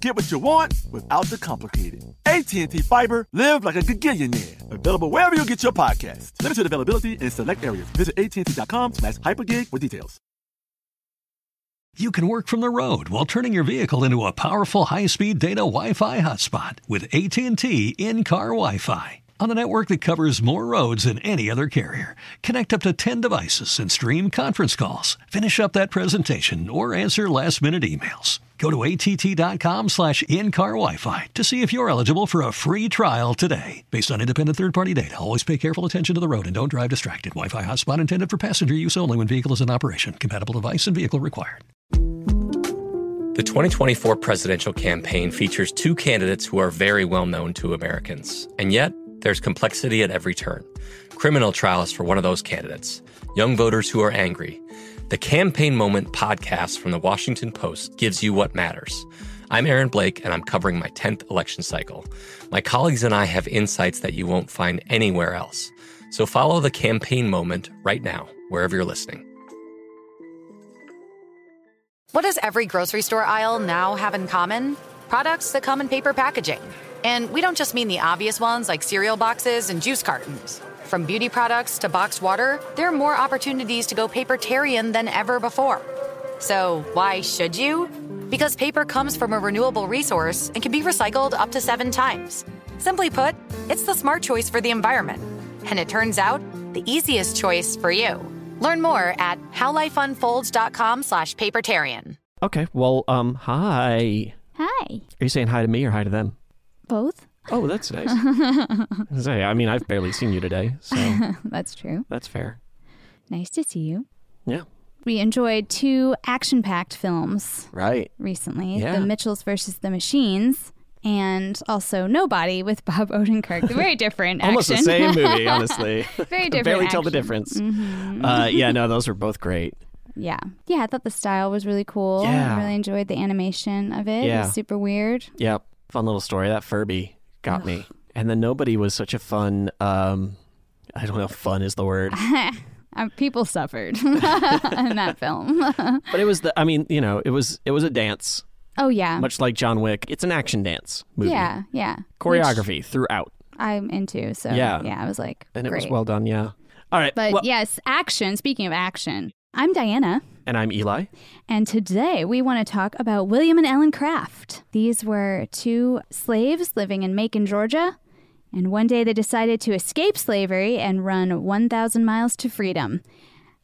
Get what you want without the complicated. AT&T Fiber, live like a gigillionaire. Available wherever you get your podcast. Limited availability in select areas. Visit AT&T.com slash hypergig for details. You can work from the road while turning your vehicle into a powerful high-speed data Wi-Fi hotspot with AT&T in-car Wi-Fi. On a network that covers more roads than any other carrier. Connect up to 10 devices and stream conference calls. Finish up that presentation or answer last-minute emails. Go to att.com slash in-car Wi-Fi to see if you're eligible for a free trial today. Based on independent third-party data, always pay careful attention to the road and don't drive distracted. Wi-Fi hotspot intended for passenger use only when vehicle is in operation. Compatible device and vehicle required. The 2024 presidential campaign features two candidates who are very well known to Americans. And yet, there's complexity at every turn. Criminal trials for one of those candidates, young voters who are angry. The Campaign Moment podcast from the Washington Post gives you what matters. I'm Aaron Blake, and I'm covering my 10th election cycle. My colleagues and I have insights that you won't find anywhere else. So follow the Campaign Moment right now, wherever you're listening. What does every grocery store aisle now have in common? Products that come in paper packaging. And we don't just mean the obvious ones like cereal boxes and juice cartons. From beauty products to boxed water, there are more opportunities to go papertarian than ever before. So, why should you? Because paper comes from a renewable resource and can be recycled up to seven times. Simply put, it's the smart choice for the environment. And it turns out, the easiest choice for you. Learn more at howlifeunfolds.com slash papertarian. Okay, well, um, hi. Hi. Are you saying hi to me or hi to them? Both? Oh, that's nice. Say, I mean, I've barely seen you today, so That's true. that's fair. Nice to see you. Yeah, We enjoyed two action packed films right. recently Yeah. The Mitchells versus the Machines and also Nobody with Bob Odenkirk. Very different Almost action. the same movie, honestly. Very different Barely tell the action. Mm-hmm. difference. Uh, yeah, no, those were both great. yeah. Yeah, I thought the style was really cool. Yeah. I really enjoyed the animation of it. It Yeah. was super weird. Yep, fun little story. That Furby got me. And then Nobody was such a fun, um, I don't know if fun is the word, Uh, people suffered in that film. but it was the, I mean, you know, it was, it was a dance, oh, yeah. much like John Wick. It's an action dance movie. Yeah, yeah. Choreography throughout. I'm into. So, Yeah. yeah, I was like, And it was well done, yeah. All right. But well- yes, action. Speaking of action, I'm Diana, and I'm Eli. and today we want to talk about William and Ellen Craft. These were two slaves living in Macon, Georgia, and one day they decided to escape slavery and run 1,000 miles to freedom.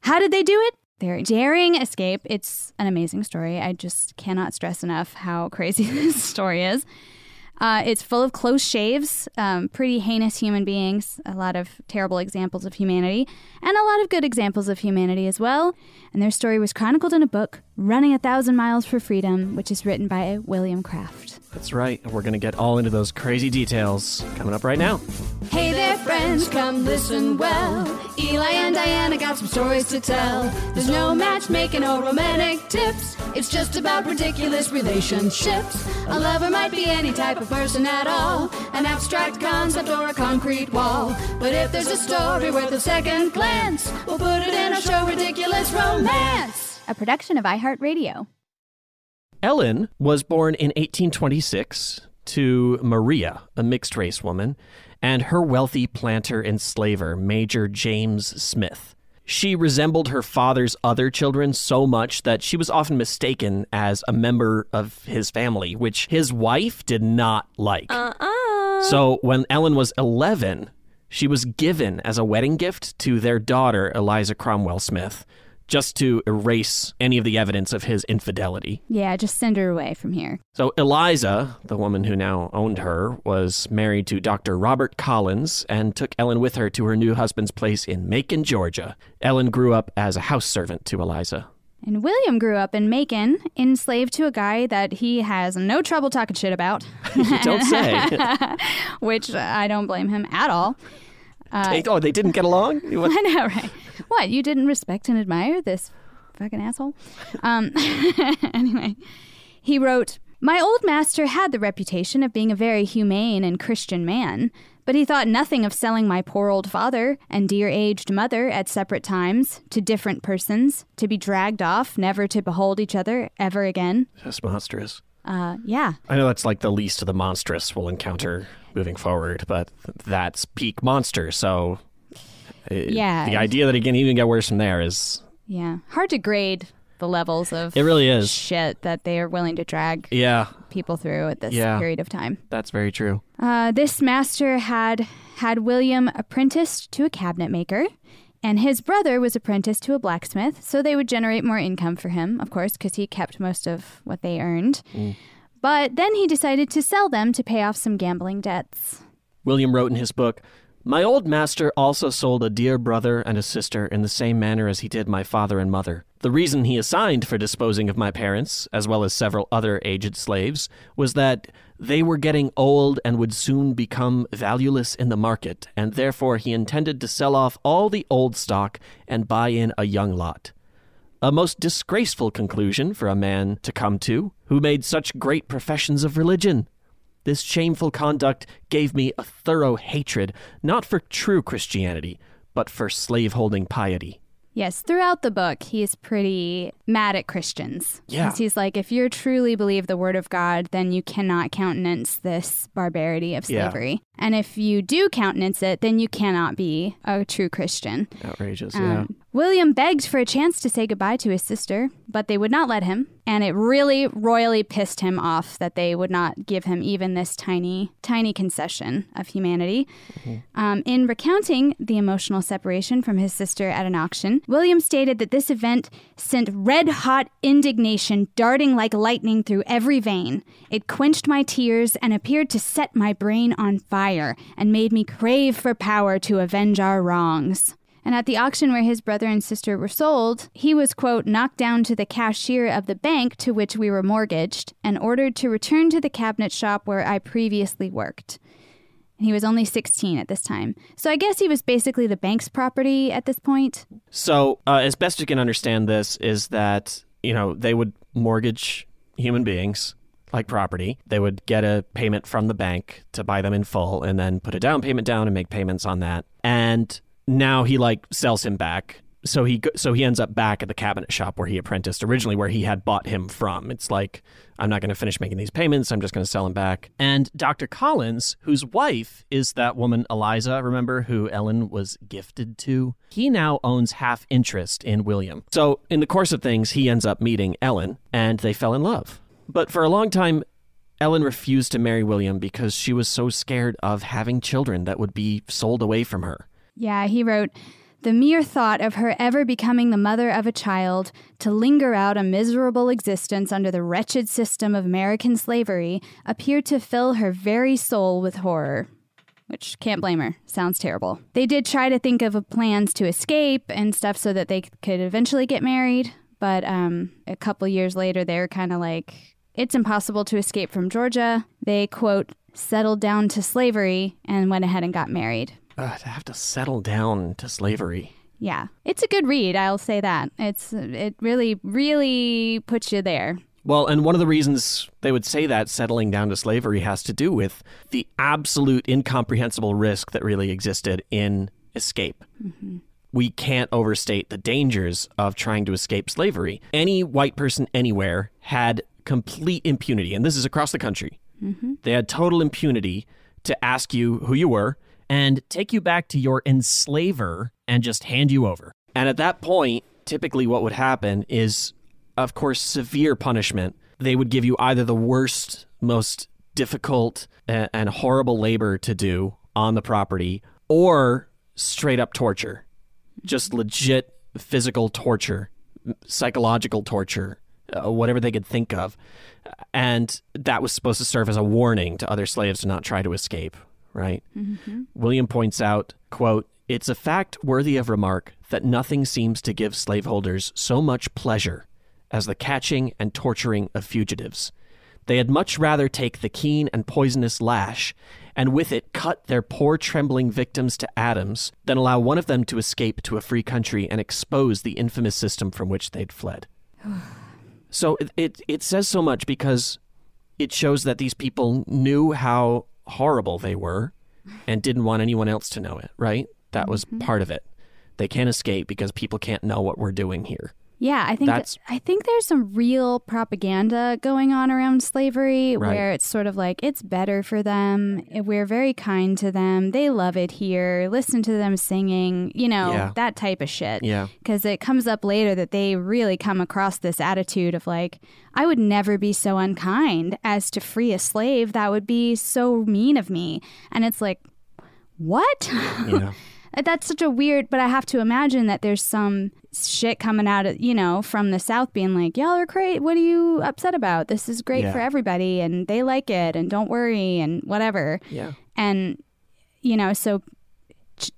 How did they do it? Their daring escape. It's an amazing story. I just cannot stress enough how crazy this story is. Uh, it's full of close shaves, um, pretty heinous human beings, a lot of terrible examples of humanity, and a lot of good examples of humanity as well. And their story was chronicled in a book, Running a Thousand Miles for Freedom, which is written by William Craft. That's right. We're going to get all into those crazy details coming up right now. Hey there, friends, come listen well. Eli and Diana got some stories to tell. There's no matchmaking or romantic tips. It's just about ridiculous relationships. A lover might be any type of person at all, an abstract concept or a concrete wall. But if there's a story worth a second glance, we'll put it in our show, Ridiculous Romance. A production of iHeartRadio. Ellen was born in 1826 to Maria, a mixed race woman, and her wealthy planter and enslaver, Major James Smith. She resembled her father's other children so much that she was often mistaken as a member of his family, which his wife did not like. Uh-uh. So when Ellen was 11, she was given as a wedding gift to their daughter, Eliza Cromwell Smith, just to erase any of the evidence of his infidelity. Yeah, just send her away from here. So Eliza, the woman who now owned her, was married to Dr. Robert Collins and took Ellen with her to her new husband's place in Macon, Georgia. Ellen grew up as a house servant to Eliza. And William grew up in Macon, enslaved to a guy that he has no trouble talking shit about. you don't say. which uh, I don't blame him at all. They- oh, they didn't get along? I know, right? What? You didn't respect and admire this fucking asshole? Um, anyway, he wrote My old master had the reputation of being a very humane and Christian man, but he thought nothing of selling my poor old father and dear aged mother at separate times to different persons, to be dragged off, never to behold each other ever again. That's monstrous. Uh, yeah. I know that's like the least of the monstrous we'll encounter moving forward, but that's peak monster. So, uh, Yeah. the idea that it can even get worse from there is Yeah. Hard to grade the levels of it really is. shit that they are willing to drag Yeah, people through at this Yeah. period of time. that's very true. Uh, this master had had William apprenticed to a cabinet maker, and his brother was apprenticed to a blacksmith, so they would generate more income for him, of course, because he kept most of what they earned. But then he decided to sell them to pay off some gambling debts. William wrote in his book, My old master also sold a dear brother and a sister in the same manner as he did my father and mother. The reason he assigned for disposing of my parents, as well as several other aged slaves, was that they were getting old and would soon become valueless in the market, and therefore he intended to sell off all the old stock and buy in a young lot. A most disgraceful conclusion for a man to come to who made such great professions of religion. This shameful conduct gave me a thorough hatred, not for true Christianity, but for slaveholding piety. Yes, throughout the book, he's pretty mad at Christians. Yeah. He's like, if you truly believe the word of God, then you cannot countenance this barbarity of slavery. Yeah. And if you do countenance it, then you cannot be a true Christian. Outrageous, Um, yeah. William begged for a chance to say goodbye to his sister, but they would not let him. And it really royally pissed him off that they would not give him even this tiny, tiny concession of humanity. Um, in recounting the emotional separation from his sister at an auction, William stated that this event sent red hot indignation darting like lightning through every vein. It quenched my tears and appeared to set my brain on fire and made me crave for power to avenge our wrongs. And at the auction where his brother and sister were sold, he was, quote, knocked down to the cashier of the bank to which we were mortgaged and ordered to return to the cabinet shop where I previously worked. And he was only 16 at this time. So I guess he was basically the bank's property at this point. So, uh, as best you can understand this, is that, you know, they would mortgage human beings like property. They would get a payment from the bank to buy them in full and then put a down payment down and make payments on that. And now he like sells him back. So he so he ends up back at the cabinet shop where he apprenticed originally where he had bought him from. It's like I'm not going to finish making these payments. I'm just going to sell him back. And Dr. Collins, whose wife is that woman Eliza, remember who Ellen was gifted to? He now owns half interest in William. So in the course of things, he ends up meeting Ellen and they fell in love. But for a long time Ellen refused to marry William because she was so scared of having children that would be sold away from her. Yeah, he wrote, The mere thought of her ever becoming the mother of a child, to linger out a miserable existence under the wretched system of American slavery, appeared to fill her very soul with horror. Which can't blame her. Sounds terrible. They did try to think of plans to escape and stuff so that they could eventually get married, but um, a couple years later, they were kind of like, it's impossible to escape from Georgia. They, quote, settled down to slavery and went ahead and got married. Ugh, to have to settle down to slavery. Yeah, it's a good read. I'll say that. It's it really really puts you there. Well, and one of the reasons they would say that settling down to slavery has to do with the absolute incomprehensible risk that really existed in escape. Mm-hmm. We can't overstate the dangers of trying to escape slavery. Any white person anywhere had complete impunity, and this is across the country. Mm-hmm. They had total impunity to ask you who you were and take you back to your enslaver and just hand you over. And at that point, typically what would happen is, of course, severe punishment. They would give you either the worst, most difficult, and horrible labor to do on the property or straight up torture. Just legit physical torture psychological torture, uh, whatever they could think of. And that was supposed to serve as a warning to other slaves to not try to escape, right? Mm-hmm. William points out, quote, it's a fact worthy of remark that nothing seems to give slaveholders so much pleasure as the catching and torturing of fugitives. They had much rather take the keen and poisonous lash and with it cut their poor trembling victims to atoms than allow one of them to escape to a free country and expose the infamous system from which they'd fled. so it, it, it says so much because it shows that these people knew how horrible they were and didn't want anyone else to know it, right? That was mm-hmm. part of it. They can't escape because people can't know what we're doing here. Yeah, I think That's- I think there's some real propaganda going on around slavery Right. where it's sort of like it's better for them. We're very kind to them. They love it here. Listen to them singing, you know, Yeah. that type of shit. Yeah. Cuz it comes up later that they really come across this attitude of like I would never be so unkind as to free a slave. That would be so mean of me. And it's like what? Yeah. That's such a weird, but I have to imagine that there's some shit coming out of, you know, from the South being like, y'all are great. What are you upset about? This is great Yeah. for everybody and they like it and don't worry and whatever. yeah. And, you know, so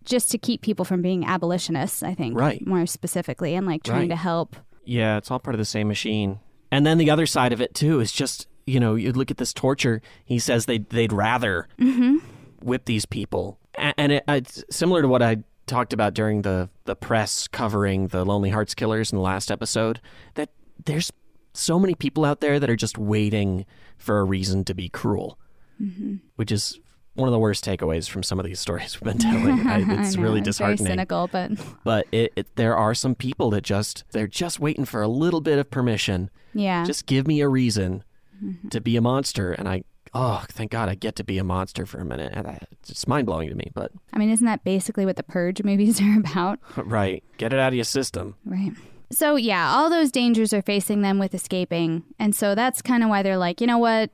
just to keep people from being abolitionists, I think, Right. more specifically, and like trying Right. to help. Yeah, it's all part of the same machine. And then the other side of it too is just you know you look at this torture. He says they they'd rather mm-hmm. whip these people, A- and it, uh, it's similar to what I talked about during the the press covering the Lonely Hearts Killers in the last episode. That there's so many people out there that are just waiting for a reason to be cruel, mm-hmm. which is one of the worst takeaways from some of these stories we've been telling. I, it's I know, really it's disheartening Very cynical, but but it, it, there are some people that just they're just waiting for a little bit of permission. yeah. Just give me a reason mm-hmm. to be a monster, and I oh thank God I get to be a monster for a minute. Uh, it's mind blowing to me, but I mean, isn't that basically what the Purge movies are about? right, get it out of your system. Right. So, yeah, all those dangers are facing them with escaping. And so that's kind of why they're like, you know what?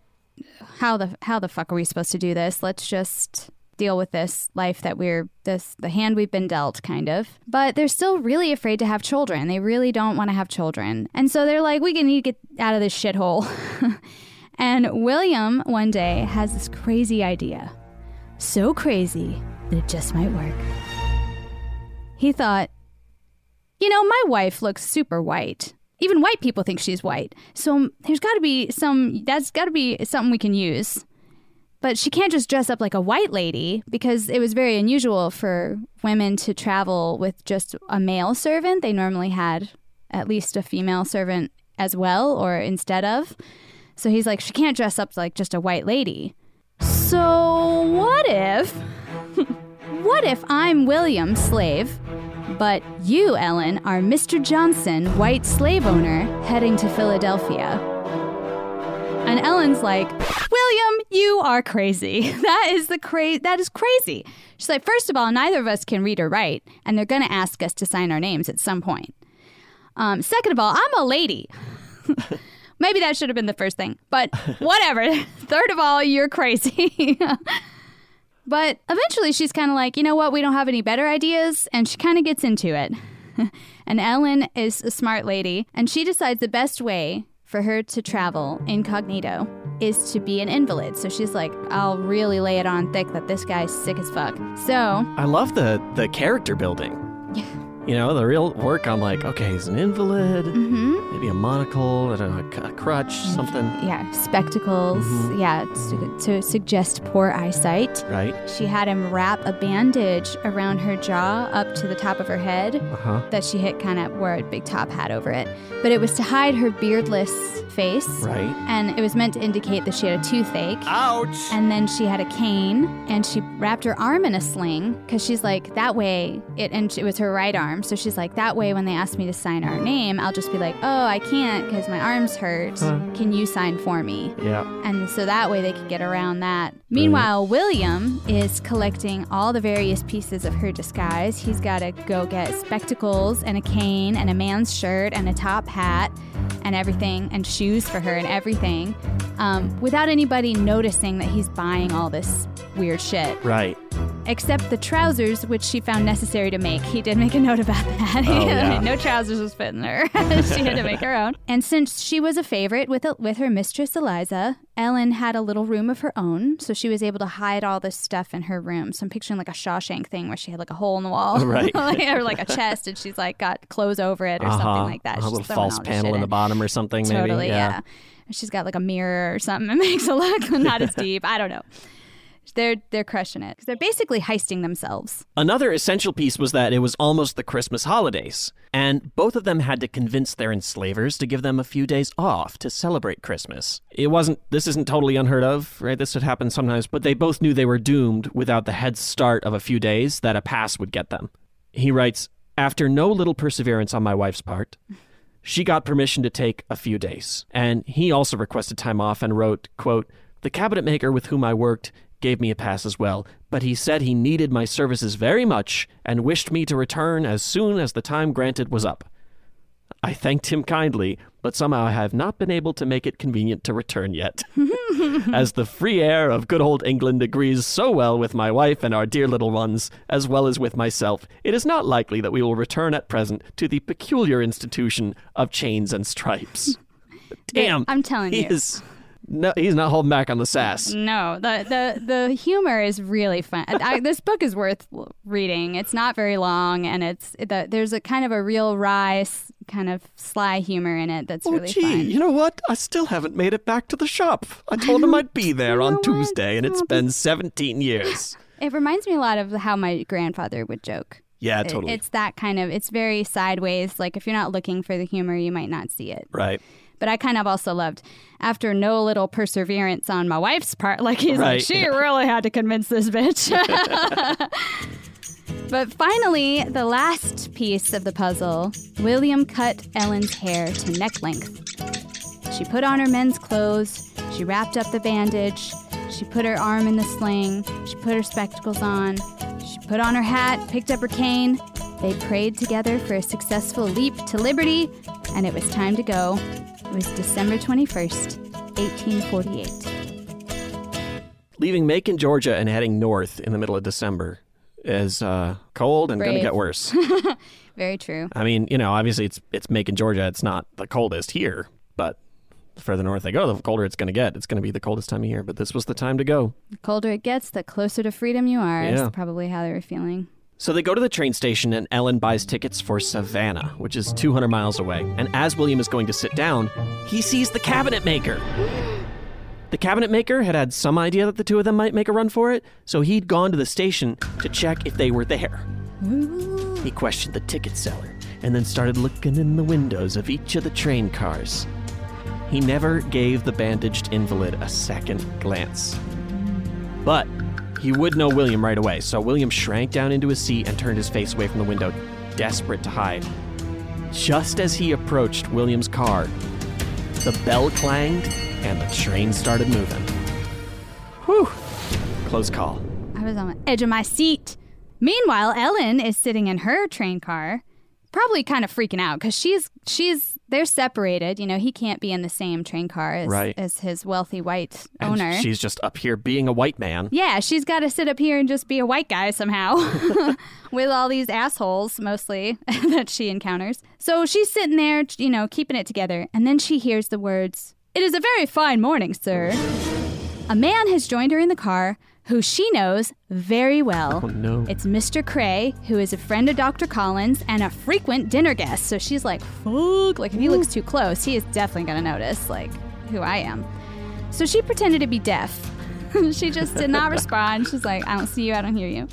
How the how the fuck are we supposed to do this? Let's just deal with this life that we're this the hand we've been dealt kind of. But they're still really afraid to have children. They really don't want to have children. And so they're like, we need to get out of this shithole. and William one day has this crazy idea. So crazy that it just might work. He thought, you know, my wife looks super white. Even white people think she's white. So there's got to be some, that's got to be something we can use. But she can't just dress up like a white lady because it was very unusual for women to travel with just a male servant. They normally had at least a female servant as well or instead of. So he's like, she can't dress up like just a white lady. So what if, what if I'm William, slave, but you, Ellen, are Mr. Johnson, white slave owner, heading to Philadelphia. And Ellen's like, William, you are crazy. That is the cra- that is crazy. She's like, first of all, neither of us can read or write, and they're gonna ask us to sign our names at some point. Um, second of all, I'm a lady. Maybe that should have been the first thing, but whatever. Third of all, you're crazy. But eventually she's kind of like, you know what, we don't have any better ideas. And she kind of gets into it. and Ellen is a smart lady. And she decides the best way for her to travel incognito is to be an invalid. So she's like, I'll really lay it on thick that this guy's sick as fuck. So, I love the the character building. You know, the real work on like, okay, he's an invalid, mhm. maybe a monocle, I don't know, a crutch, something, yeah, spectacles. Yeah, to, to suggest poor eyesight. right? She had him wrap a bandage around her jaw up to the top of her head. Uh huh. that she had kind of wore a big top hat over it. But it was to hide her beardless face. Right. And it was meant to indicate that she had a toothache. Ouch. And then she had a cane and she wrapped her arm in a sling because she's like, that way, it, and it was her right arm. So she's like, that way, when they ask me to sign our name, I'll just be like, oh, I can't because my arm's hurt. Can you sign for me? Yeah. And so that way they could get around that. Meanwhile, William is collecting all the various pieces of her disguise. He's got to go get spectacles and a cane and a man's shirt and a top hat and everything and shoes for her and everything um, without anybody noticing that he's buying all this weird shit. Right. Except the trousers, which she found necessary to make. He did make a note about that. Oh, yeah. no trousers was fitting her. she had to make her own. And since she was a favorite with with her mistress Eliza, Ellen had a little room of her own, so she was able to hide all this stuff in her room. So I'm picturing like a Shawshank thing where she had like a hole in the wall, Right. or like a chest, and she's like got clothes over it or something Uh-huh. like that. A She's little false panel in the bottom or something, maybe. Totally, yeah. She's got like a mirror or something. It makes it look not as deep. I don't know. They're they're crushing it. they're basically heisting themselves. Another essential piece was that it was almost the Christmas holidays, and both of them had to convince their enslavers to give them a few days off to celebrate Christmas. It wasn't, this isn't totally unheard of, right? This would happen sometimes, but they both knew they were doomed without the head start of a few days that a pass would get them. He writes, After no little perseverance on my wife's part, she got permission to take a few days. And he also requested time off and wrote, quote, The cabinet maker with whom I worked gave me a pass as well, but he said he needed my services very much and wished me to return as soon as the time granted was up. I thanked him kindly, but somehow I have not been able to make it convenient to return yet. as the free air of good old England agrees so well with my wife and our dear little ones, as well as with myself, it is not likely that we will return at present to the peculiar institution of chains and stripes. Damn, I'm telling he you. is no, he's not holding back on the sass. No, the the the humor is really fun. I, this book is worth reading. It's not very long, and it's the, there's a kind of a real wry, kind of sly humor in it that's Oh, really gee, fun. you know what? I still haven't made it back to the shop. I told him I'd be there on what? Tuesday, and it's been 17 years. It reminds me a lot of how my grandfather would joke. Yeah, It- totally. it's that kind of. It's very sideways. Like if you're not looking for the humor, you might not see it. right. But I kind of also loved after no little perseverance on my wife's part. Like he's like, she really had to convince this bitch. but finally, the last piece of the puzzle, William cut Ellen's hair to neck length. She put on her men's clothes. She wrapped up the bandage. She put her arm in the sling. She put her spectacles on. She put on her hat, picked up her cane. They prayed together for a successful leap to liberty, and it was time to go. It was December 21st, 1848. Leaving Macon, Georgia, and heading north in the middle of December is uh, cold and going to get worse. Very true. I mean, you know, obviously it's it's Macon, Georgia. It's not the coldest here, but the further north they go, the colder it's going to get. It's going to be the coldest time of year, but this was the time to go. The colder it gets, the closer to freedom you are, Yeah. is probably how they were feeling. So they go to the train station, and Ellen buys tickets for Savannah, which is 200 miles away. And as William is going to sit down, he sees the cabinet maker. The cabinet maker had had some idea that the two of them might make a run for it, so he'd gone to the station to check if they were there. He questioned the ticket seller and then started looking in the windows of each of the train cars. He never gave the bandaged invalid a second glance. But he would know William right away, so William shrank down into his seat and turned his face away from the window, desperate to hide. Just as he approached William's car, the bell clanged and the train started moving. Whew. Close call. I was on the edge of my seat. Meanwhile, Ellen is sitting in her train car, probably kind of freaking out because she's she's they're separated. You know, he can't be in the same train car as, Right. as his wealthy white And owner. she's just up here being a white man. yeah, she's got to sit up here and just be a white guy somehow with all these assholes mostly that she encounters. So she's sitting there, you know, keeping it together. And then she hears the words, It is a very fine morning, sir. A man has joined her in the car who she knows very well. Oh no. It's Mr. Cray, who is a friend of Dr. Collins and a frequent dinner guest. So she's like, fuck. Like, if he looks too close, he is definitely going to notice, like, who I am. So she pretended to be deaf. she just did not respond. She's like, I don't see you, I don't hear you.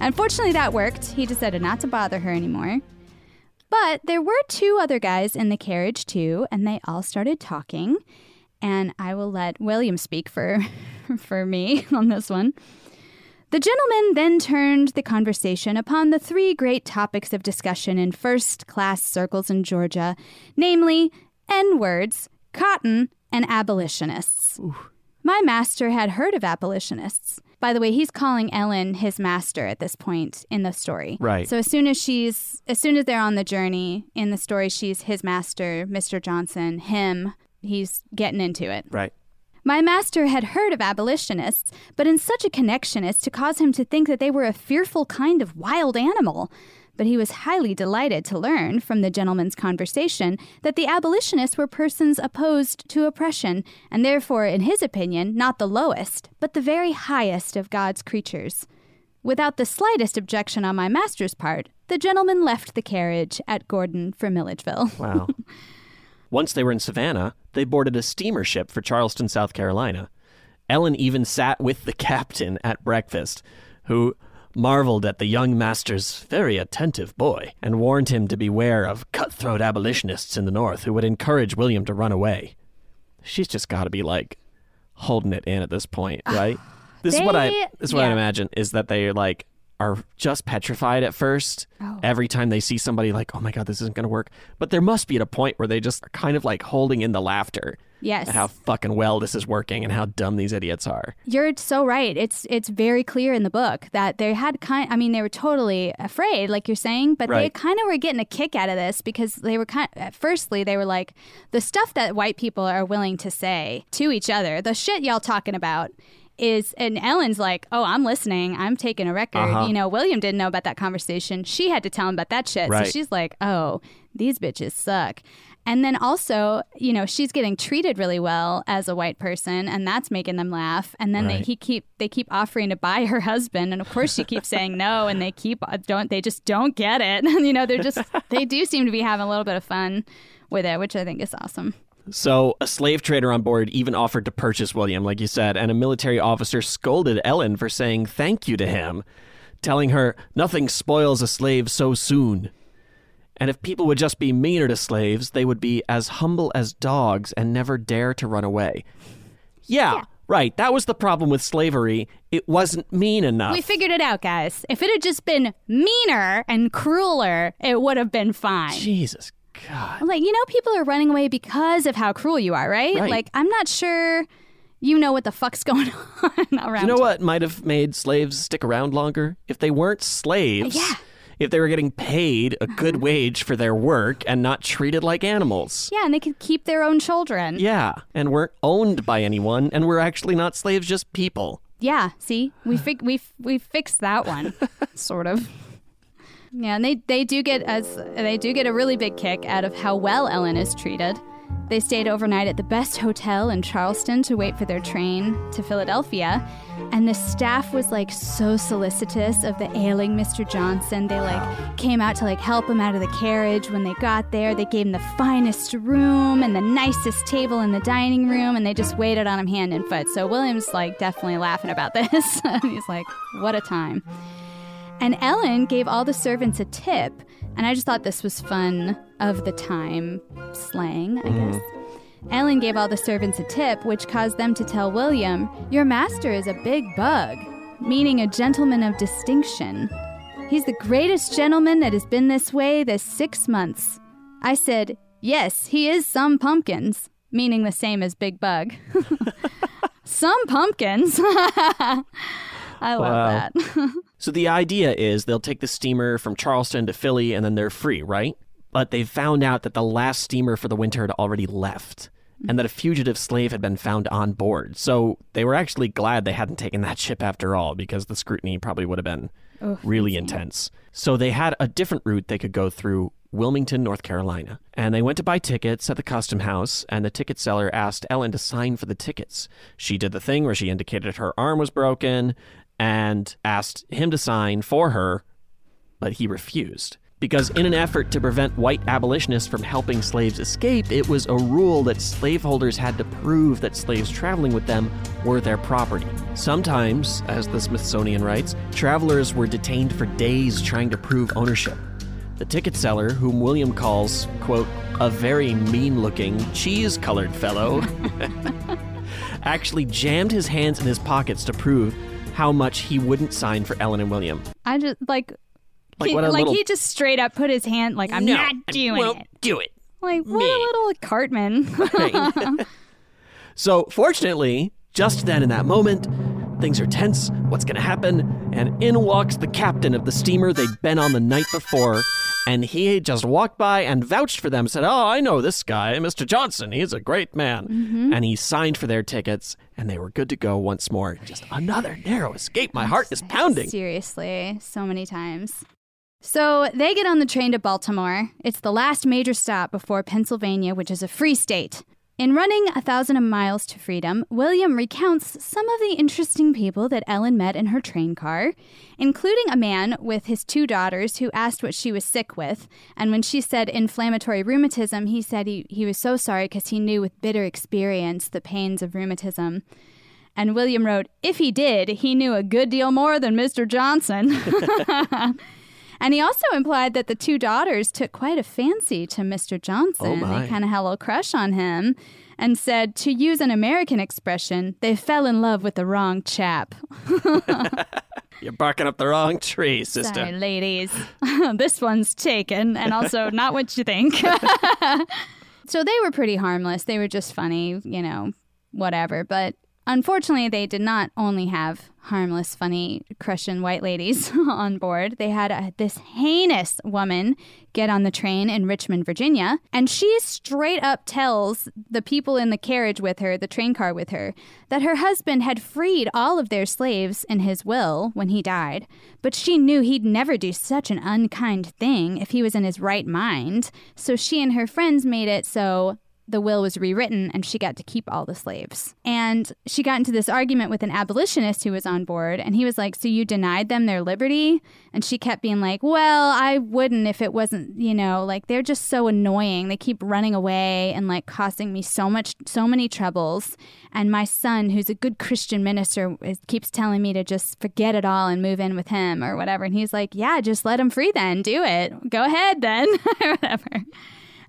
Unfortunately, that worked. He decided not to bother her anymore. But there were two other guys in the carriage, too, and they all started talking. And I will let William speak for, for me on this one. The gentleman then turned the conversation upon the three great topics of discussion in first class circles in Georgia, namely N words, cotton, and abolitionists. My master had heard of abolitionists. By the way, he's calling Ellen his master at this point in the story. Right. So as soon as she's as soon as they're on the journey in the story, she's his master, Mr. Johnson, him. He's getting into it. Right. My master had heard of abolitionists, but in such a connection as to cause him to think that they were a fearful kind of wild animal. But he was highly delighted to learn from the gentleman's conversation that the abolitionists were persons opposed to oppression, and therefore, in his opinion, not the lowest, but the very highest of God's creatures. Without the slightest objection on my master's part, the gentleman left the carriage at Gordon for Milledgeville. Wow. Once they were in Savannah, they boarded a steamer ship for Charleston, South Carolina. Ellen even sat with the captain at breakfast, who marveled at the young master's very attentive boy and warned him to beware of cutthroat abolitionists in the North who would encourage William to run away. She's just got to be like holding it in at this point, ah, right? this is what I this is what I imagine is that they are like are just petrified at first Oh. every time they see somebody like, oh my god, this isn't going to work. But there must be at a point where they just are kind of like holding in the laughter Yes. at how fucking well this is working and how dumb these idiots are. You're so right. It's it's very clear in the book that they had kind. I mean, they were totally afraid, like you're saying, but they kind of were getting a kick out of this because they were kind. At firstly, they were like the stuff that white people are willing to say to each other. The shit y'all talking about is, and Ellen's like, oh, I'm listening. I'm taking a record. Uh-huh. You know, William didn't know about that conversation. She had to tell him about that shit. Right. So she's like, oh, these bitches suck. And then also, you know, she's getting treated really well as a white person, and that's making them laugh. And then they he keep they keep offering to buy her husband, and of course she keeps saying no, and they keep uh, don't they just don't get it. you know, they're just they do seem to be having a little bit of fun with it, which I think is awesome. So, a slave trader on board even offered to purchase William, like you said, and a military officer scolded Ellen for saying thank you to him, telling her, Nothing spoils a slave so soon. And if people would just be meaner to slaves, they would be as humble as dogs and never dare to run away. Yeah, right. That was the problem with slavery. It wasn't mean enough. We figured it out, guys. If it had just been meaner and crueler, it would have been fine. Jesus God. Like, you know, people are running away because of how cruel you are, right? Right. Like, I'm not sure you know what the fuck's going on around You know what might have made slaves stick around longer? If they weren't slaves. Yeah. Uh-huh. If they were getting paid a good wage for their work and not treated like animals. Yeah, and they could keep their own children. Yeah, and weren't owned by anyone, and we're actually not slaves, just people. Yeah, see, we fi- we we fixed that one, sort of. Yeah, and they they do get as they do get a really big kick out of how well Ellen is treated. They stayed overnight at the best hotel in Charleston to wait for their train to Philadelphia, and the staff was like so solicitous of the ailing Mr. Johnson. They like came out to like help him out of the carriage when they got there. They gave him the finest room and the nicest table in the dining room, and they just waited on him hand and foot. So William's like definitely laughing about this. He's like, "What a time!" And Ellen gave all the servants a tip, and I just thought this was fun of the time slang, I guess. Mm-hmm. Ellen gave all the servants a tip, which caused them to tell William, Your master is a big bug, meaning a gentleman of distinction. He's the greatest gentleman that has been this way this six months. I said, Yes, he is some pumpkins, meaning the same as Big Bug. some pumpkins. I love Wow. that. So the idea is they'll take the steamer from Charleston to Philly and then they're free, right? But they found out that the last steamer for the winter had already left and that a fugitive slave had been found on board. So they were actually glad they hadn't taken that ship after all because the scrutiny probably would have been really intense. So they had a different route they could go through Wilmington, North Carolina. And they went to buy tickets at the custom house, and the ticket seller asked Ellen to sign for the tickets. She did the thing where she indicated her arm was broken and asked him to sign for her, but he refused. Because, in an effort to prevent white abolitionists from helping slaves escape, it was a rule that slaveholders had to prove that slaves traveling with them were their property. Sometimes, as the Smithsonian writes, travelers were detained for days trying to prove ownership. The ticket seller, whom William calls, quote, a very mean looking, cheese colored fellow, actually jammed his hands in his pockets to prove how much he wouldn't sign for Ellen and William. I just like Like he, like little- he just straight up put his hand like I'm No, not I doing won't it. do it. Like what Me. a little Cartman. So, fortunately, just then in that moment, Things are tense. What's going to happen? And in walks the captain of the steamer they'd been on the night before. And he just walked by and vouched for them, said, Oh, I know this guy, Mr. Johnson. He's a great man. Mm-hmm. And he signed for their tickets, and they were good to go once more. Just another narrow escape. My heart is pounding. Seriously, so many times. So they get on the train to Baltimore. It's the last major stop before Pennsylvania, which is a free state. In running A Thousand Miles to Freedom, William recounts some of the interesting people that Ellen met in her train car, including a man with his two daughters who asked what she was sick with. And when she said inflammatory rheumatism, he said he, he was so sorry because he knew with bitter experience the pains of rheumatism. And William wrote, if he did, he knew a good deal more than Mr. Johnson. And he also implied that the two daughters took quite a fancy to Mr. Johnson. Oh, they kind of had a little crush on him and said, to use an American expression, they fell in love with the wrong chap. You're barking up the wrong tree, sister. Sorry, ladies. this one's taken, and also not what you think. so they were pretty harmless. They were just funny, you know, whatever. But unfortunately, they did not only have harmless, funny Christian white ladies on board. They had a, this heinous woman get on the train in Richmond, Virginia, and she straight up tells the people in the carriage with her, the train car with her, that her husband had freed all of their slaves in his will when he died, but she knew he'd never do such an unkind thing if he was in his right mind. So she and her friends made it so the will was rewritten and she got to keep all the slaves. And she got into this argument with an abolitionist who was on board and he was like, "So you denied them their liberty?" And she kept being like, "Well, I wouldn't if it wasn't, you know, like they're just so annoying. They keep running away and like causing me so much so many troubles. And my son, who's a good Christian minister, is, keeps telling me to just forget it all and move in with him or whatever." And he's like, "Yeah, just let him free then. Do it. Go ahead then." whatever.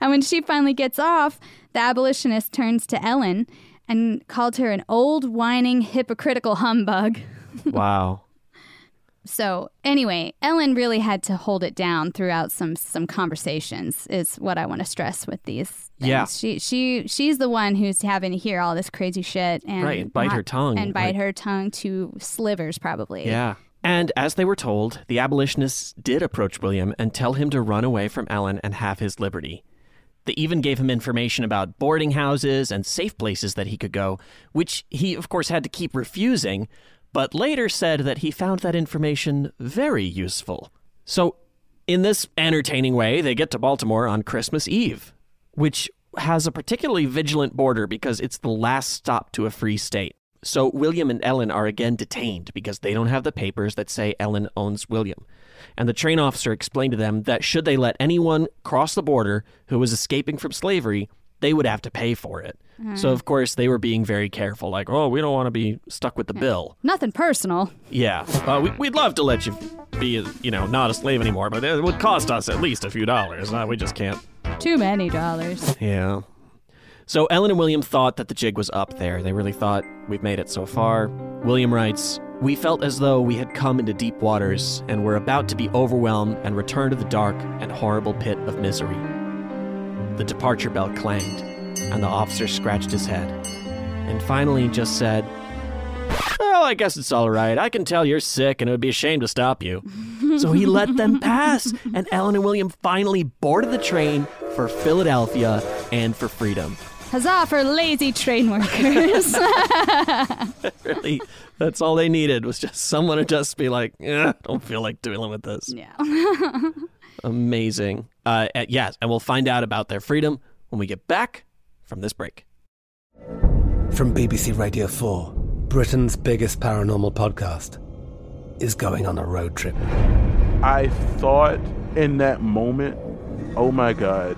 And when she finally gets off, the abolitionist turns to Ellen and called her an old, whining, hypocritical humbug. wow. So anyway, Ellen really had to hold it down throughout some some conversations. Is what I want to stress with these. Things. Yeah. she she she's the one who's having to hear all this crazy shit and Right, and bite her tongue, and bite like- her tongue to slivers probably. Yeah. And as they were told, the abolitionists did approach William and tell him to run away from Ellen and have his liberty. They even gave him information about boarding houses and safe places that he could go, which he, of course, had to keep refusing, but later said that he found that information very useful. So, in this entertaining way, they get to Baltimore on Christmas Eve, which has a particularly vigilant border because it's the last stop to a free state. So William and Ellen are again detained because they don't have the papers that say Ellen owns William. And the train officer explained to them that should they let anyone cross the border who was escaping from slavery, they would have to pay for it. So of course they were being very careful, like, oh, we don't want to be stuck with the bill. Nothing personal. Yeah, uh, we, we'd love to let you be, you know, not a slave anymore, but it would cost us at least a few dollars. Uh, we just can't. Too many dollars. Yeah. So Ellen and William thought that the jig was up there. They really thought, we've made it so far. William writes, We felt as though we had come into deep waters and were about to be overwhelmed and return to the dark and horrible pit of misery. The departure bell clanged, and the officer scratched his head, and finally just said, Well, I guess it's all right. I can tell you're sick, and it would be a shame to stop you. so he let them pass, and Ellen and William finally boarded the train for Philadelphia and for freedom. Huzzah for lazy train workers. Really, that's all they needed was just someone to just be like, "Eh, don't feel like dealing with this. yeah. Amazing. Uh, uh, yes, and we'll find out about their freedom when we get back from this break. From BBC Radio 4, Britain's biggest paranormal podcast is going on a road trip. I thought in that moment, oh my God,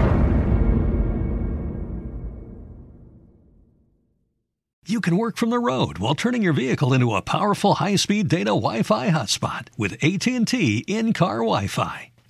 You can work from the road while turning your vehicle into a powerful high-speed data Wi-Fi hotspot with AT&T in-car Wi-Fi.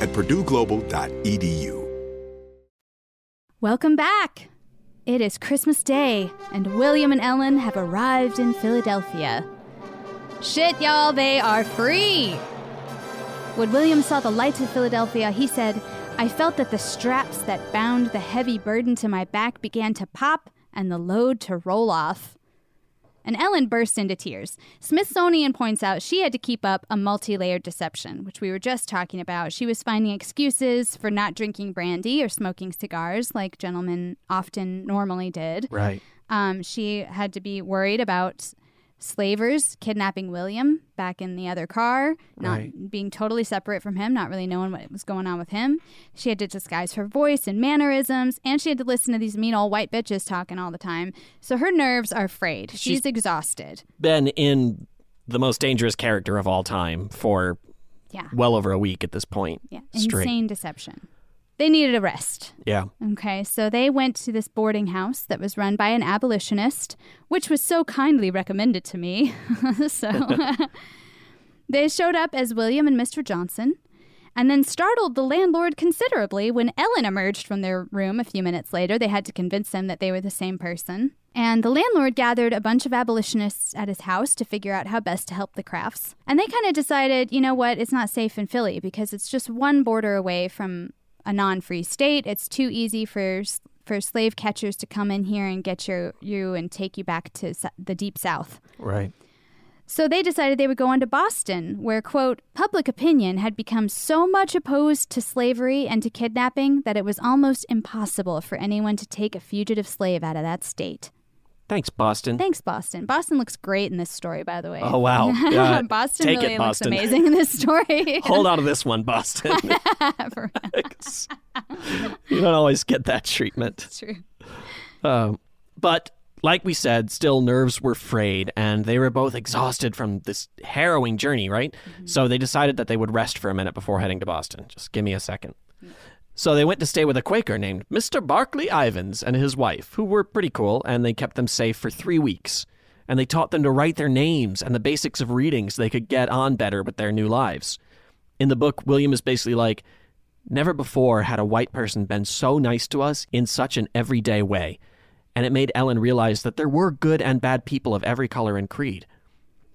at purdueglobal.edu. Welcome back. It is Christmas Day, and William and Ellen have arrived in Philadelphia. Shit, y'all, they are free! When William saw the lights of Philadelphia, he said, I felt that the straps that bound the heavy burden to my back began to pop and the load to roll off. And Ellen burst into tears. Smithsonian points out she had to keep up a multi layered deception, which we were just talking about. She was finding excuses for not drinking brandy or smoking cigars like gentlemen often normally did. Right. Um, she had to be worried about slavers kidnapping William back in the other car, not Right. being totally separate from him, not really knowing what was going on with him. She had to disguise her voice and mannerisms, and she had to listen to these mean old white bitches talking all the time. So her nerves are frayed. She's, She's- exhausted. Been in the most dangerous character of all time for Yeah. well over a week at this point. Yeah. Straight. Insane deception. They needed a rest. Yeah. Okay, so they went to this boarding house that was run by an abolitionist, which was so kindly recommended to me. so they showed up as William and Mr. Johnson, and then startled the landlord considerably when Ellen emerged from their room a few minutes later. They had to convince him that they were the same person. And the landlord gathered a bunch of abolitionists at his house to figure out how best to help the crafts. And they kind of decided, you know what, it's not safe in Philly because it's just one border away from a non-free state. It's too easy for for slave catchers to come in here and get your you and take you back to the deep south. Right. So they decided they would go on to Boston, where quote public opinion had become so much opposed to slavery and to kidnapping that it was almost impossible for anyone to take a fugitive slave out of that state. Thanks, Boston. Thanks, Boston. Boston looks great in this story, by the way. Oh, wow. Uh, Boston take it, really looks amazing in this story. Hold on to this one, Boston. You don't always get that treatment. It's true. Um, but like we said, still nerves were frayed, and they were both exhausted from this harrowing journey, right? So they decided that they would rest for a minute before heading to Boston. Just give me a second. So they went to stay with a Quaker named Mr. Barclay Ivins and his wife, who were pretty cool, and they kept them safe for three weeks. And they taught them to write their names and the basics of reading so they could get on better with their new lives. In the book, William is basically like, Never before had a white person been so nice to us in such an everyday way. And it made Ellen realize that there were good and bad people of every color and creed.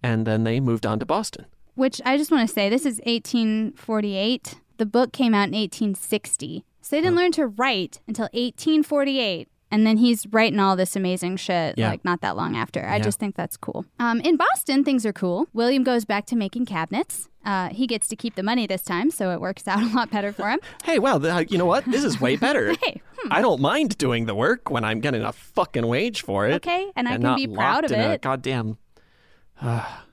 and then they moved on to Boston. Which I just want to say, this is 1848. The book came out in 1860. So they didn't learn to write until 1848. And then he's writing all this amazing shit, Yeah. like not that long after. I Yeah. just think that's cool. Um, in Boston, things are cool. William goes back to making cabinets. Uh, he gets to keep the money this time, so it works out a lot better for him. Hey, well, th- you know what? This is way better. Hey, I don't mind doing the work when I'm getting a fucking wage for it. Okay, and I can be proud of it. goddamn.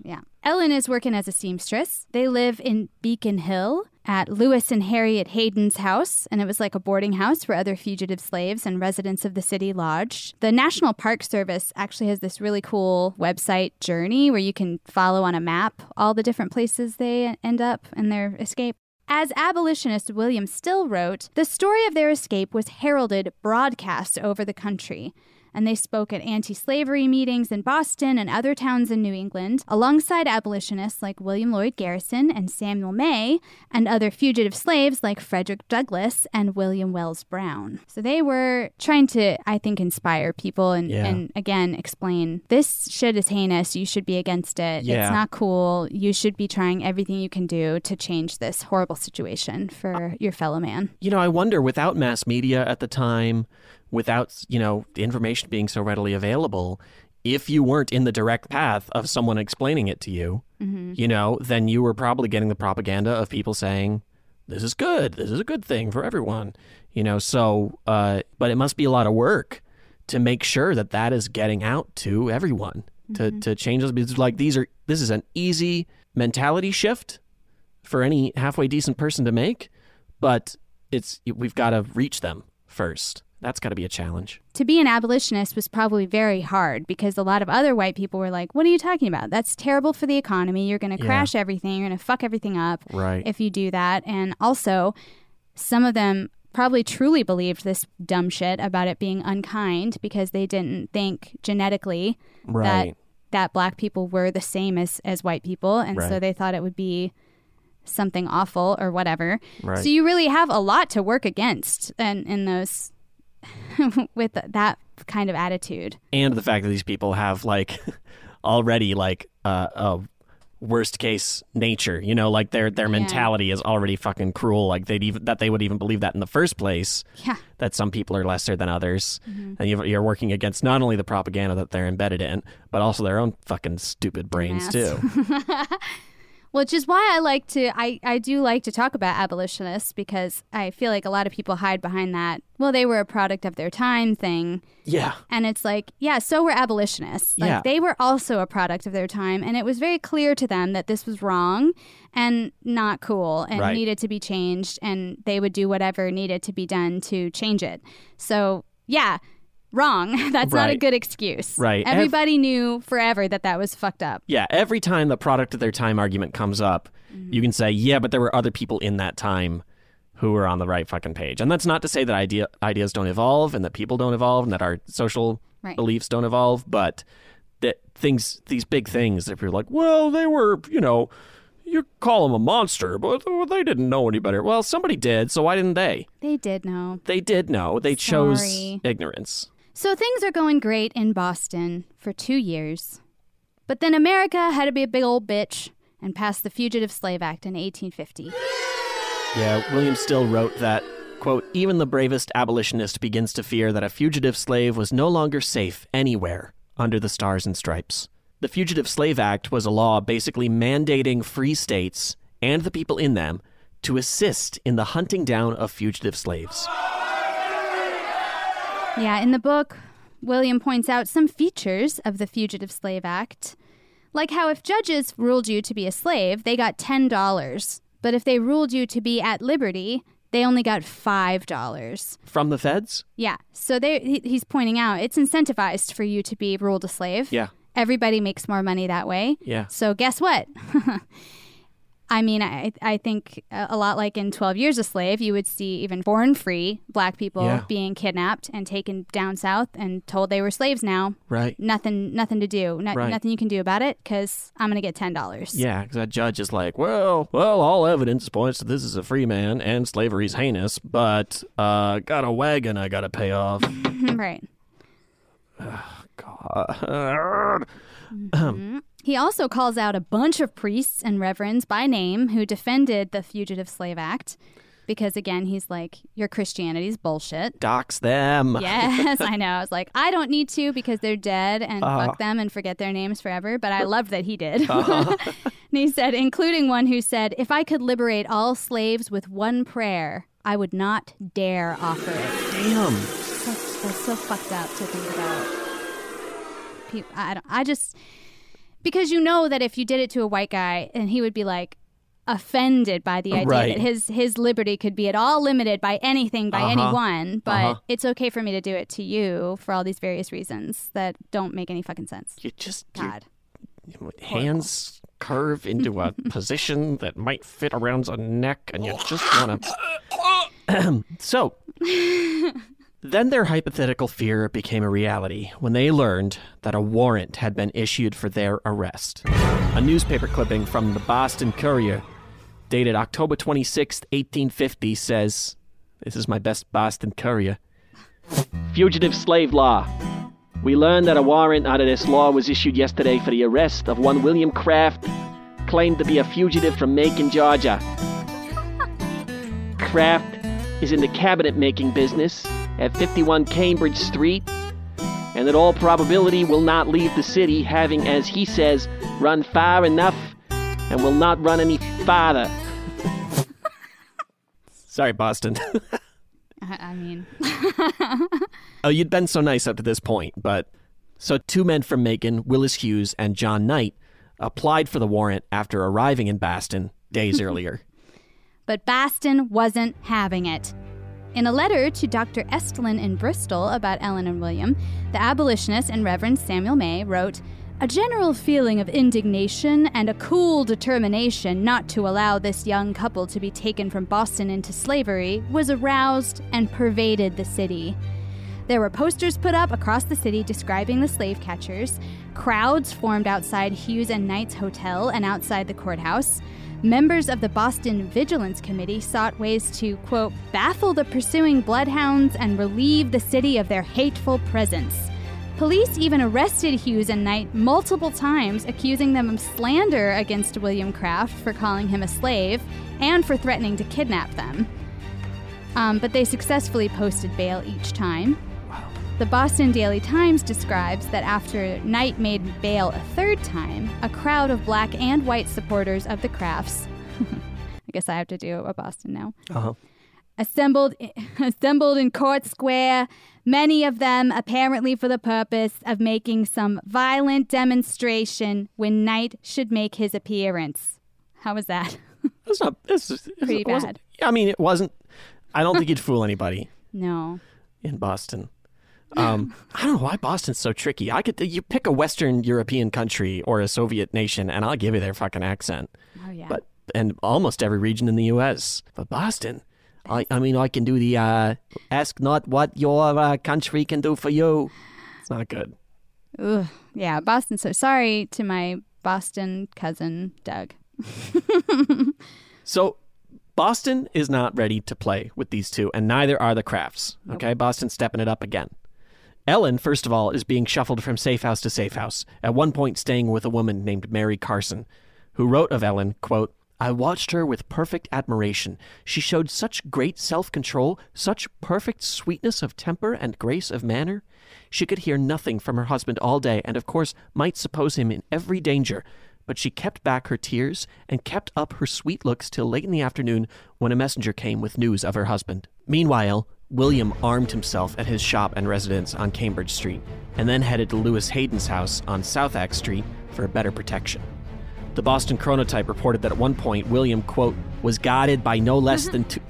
Yeah. Ellen is working as a seamstress. They live in Beacon Hill at Lewis and Harriet Hayden's house, and it was like a boarding house where other fugitive slaves and residents of the city lodged. The National Park Service actually has this really cool website journey where you can follow on a map all the different places they end up in their escape. As abolitionist William Still wrote, the story of their escape was heralded broadcast over the country and they spoke at anti slavery meetings in Boston and other towns in New England, alongside abolitionists like William Lloyd Garrison and Samuel May, and other fugitive slaves like Frederick Douglass and William Wells Brown. So they were trying to, I think, inspire people and, Yeah. and again explain this shit is heinous. You should be against it. Yeah. It's not cool. You should be trying everything you can do to change this horrible situation for your fellow man. You know, I wonder without mass media at the time, without, you know, the information being so readily available, if you weren't in the direct path of someone explaining it to you, Mm-hmm. you know, then you were probably getting the propaganda of people saying, this is good. This is a good thing for everyone. You know, so, uh, but it must be a lot of work to make sure that that is getting out to everyone to, to change those. Because like these are, this is an easy mentality shift for any halfway decent person to make, but it's, we've got to reach them first. That's got to be a challenge. to be an abolitionist was probably very hard because a lot of other white people were like, What are you talking about? That's terrible for the economy. You're going to Yeah. crash everything. You're going to fuck everything up Right. if you do that. And also, some of them probably truly believed this dumb shit about it being unkind because they didn't think genetically that Right. that black people were the same as as white people and so they thought it would be something awful or whatever. Right. So you really have a lot to work against and in those with that kind of attitude. and the fact that these people have like already like uh, a worst case nature you know like their their Yeah. mentality is already fucking cruel like they'd even that they would even believe that in the first place Yeah. that some people are lesser than others Mhm. and you've- you're working against not only the propaganda that they're embedded in but also their own fucking stupid brains too Which is why I like to I, I do like to talk about abolitionists because I feel like a lot of people hide behind that well they were a product of their time thing. yeah And it's like, yeah, so were abolitionists. Like Yeah. they were also a product of their time and it was very clear to them that this was wrong and not cool and Right. needed to be changed and they would do whatever needed to be done to change it. So, yeah, wrong. That's not a good excuse. Right. Ev- Everybody knew forever that that was fucked up. yeah every time the product of their time argument comes up Mm-hmm. you can say yeah but there were other people in that time who were on the right fucking page and that's not to say that idea ideas don't evolve and that people don't evolve and that our social Right. beliefs don't evolve but that things these big things if you're like well they were you know you call them a monster but they didn't know any better well somebody did so why didn't they They did know. they did know they chose ignorance So things are going great in Boston for two years. But then America had to be a big old bitch and passed the Fugitive Slave Act in 1850. Yeah, William Still wrote that, quote, even the bravest abolitionist begins to fear that a fugitive slave was no longer safe anywhere under the stars and stripes. The Fugitive Slave Act was a law basically mandating free states and the people in them to assist in the hunting down of fugitive slaves. Yeah, in the book, William points out some features of the Fugitive Slave Act. Like how if judges ruled you to be a slave, they got $10. But if they ruled you to be at liberty, they only got $5. From the feds? Yeah. So they he's pointing out it's incentivized for you to be ruled a slave. Yeah. Everybody makes more money that way. Yeah. So guess what? I mean, I I think a lot like in Twelve Years a Slave, you would see even born free black people Yeah. being kidnapped and taken down south and told they were slaves now. Right. Nothing, nothing to do. No, Right. Nothing you can do about it because I'm gonna get ten dollars. Yeah, because that judge is like, well, well, all evidence points to this is a free man and slavery's heinous, but uh, got a wagon I got to pay off. right. God. Mhm. He also calls out a bunch of priests and reverends by name who defended the Fugitive Slave Act because, again, he's like, your Christianity's bullshit. Dox them. Yes, I know. I was like, I don't need to because they're dead and Uh-huh. fuck them and forget their names forever. But I loved that he did. Uh-huh. and he said, including one who said, If I could liberate all slaves with one prayer, I would not dare offer it. Damn. So, that's so fucked up to think about. People, I, don't, I just, because you know that if you did it to a white guy and he would be like, offended by the idea Right. that his his liberty could be at all limited by anything by Uh-huh. anyone but Uh-huh. it's okay for me to do it to you for all these various reasons that don't make any fucking sense You just your god hands curve into a position that might fit around a neck, and you just want to. so, then their hypothetical fear became a reality when they learned that a warrant had been issued for their arrest. A newspaper clipping from the Boston Courier, dated October 26, 1850, says This is my best Boston Courier. Fugitive slave law. We learned that a warrant under this law was issued yesterday for the arrest of one William Craft, claimed to be a fugitive from Macon, Georgia. Craft is in the cabinet making business at 51 Cambridge Street, and that all probability will not leave the city, having, as he says, run far enough and will not run any farther. Sorry, Boston. i, I mean Oh, you'd been so nice up to this point, but so two men from Macon, Willis Hughes and John Knight, applied for the warrant after arriving in Boston days earlier. But Baston wasn't having it. In a letter to Dr. Estlin in Bristol about Ellen and William, the abolitionist and Reverend Samuel May wrote, A general feeling of indignation and a cool determination not to allow this young couple to be taken from Boston into slavery was aroused and pervaded the city. There were posters put up across the city describing the slave catchers. Crowds formed outside Hughes and Knight's hotel and outside the courthouse. Members of the Boston Vigilance Committee sought ways to, quote, baffle the pursuing bloodhounds and relieve the city of their hateful presence. Police even arrested Hughes and Knight multiple times, accusing them of slander against William Craft for calling him a slave and for threatening to kidnap them. Um, but they successfully posted bail each time. The Boston Daily Times describes that after Knight made bail a third time, a crowd of black and white supporters of the Crafts, I guess I have to do a Boston now, Uh-huh. assembled assembled in Court Square, many of them apparently for the purpose of making some violent demonstration when Knight should make his appearance. How was that? That's not. This is, Pretty it bad. I mean, it wasn't. I don't think you'd fool anybody No. in Boston. Um, I don't know why Boston's so tricky. I could you pick a Western European country or a Soviet nation, and I'll give you their fucking accent. Oh yeah. But and almost every region in the U.S. But Boston, I, I mean, I can do the uh, ask not what your uh, country can do for you. It's not good. Ugh. Yeah, Boston. So sorry to my Boston cousin Doug. So Boston is not ready to play with these two, and neither are the Crafts. Okay, Boston's stepping it up again. Ellen, first of all, is being shuffled from safe house to safe house, at one point staying with a woman named Mary Carson, who wrote of Ellen, quote, I watched her with perfect admiration. She showed such great self control, such perfect sweetness of temper and grace of manner. She could hear nothing from her husband all day, and of course might suppose him in every danger. But she kept back her tears and kept up her sweet looks till late in the afternoon when a messenger came with news of her husband. Meanwhile, William armed himself at his shop and residence on Cambridge Street, and then headed to Lewis Hayden's house on South Southac Street for better protection. The Boston Chronotype reported that at one point William, quote, was guarded mm-hmm. by no less than two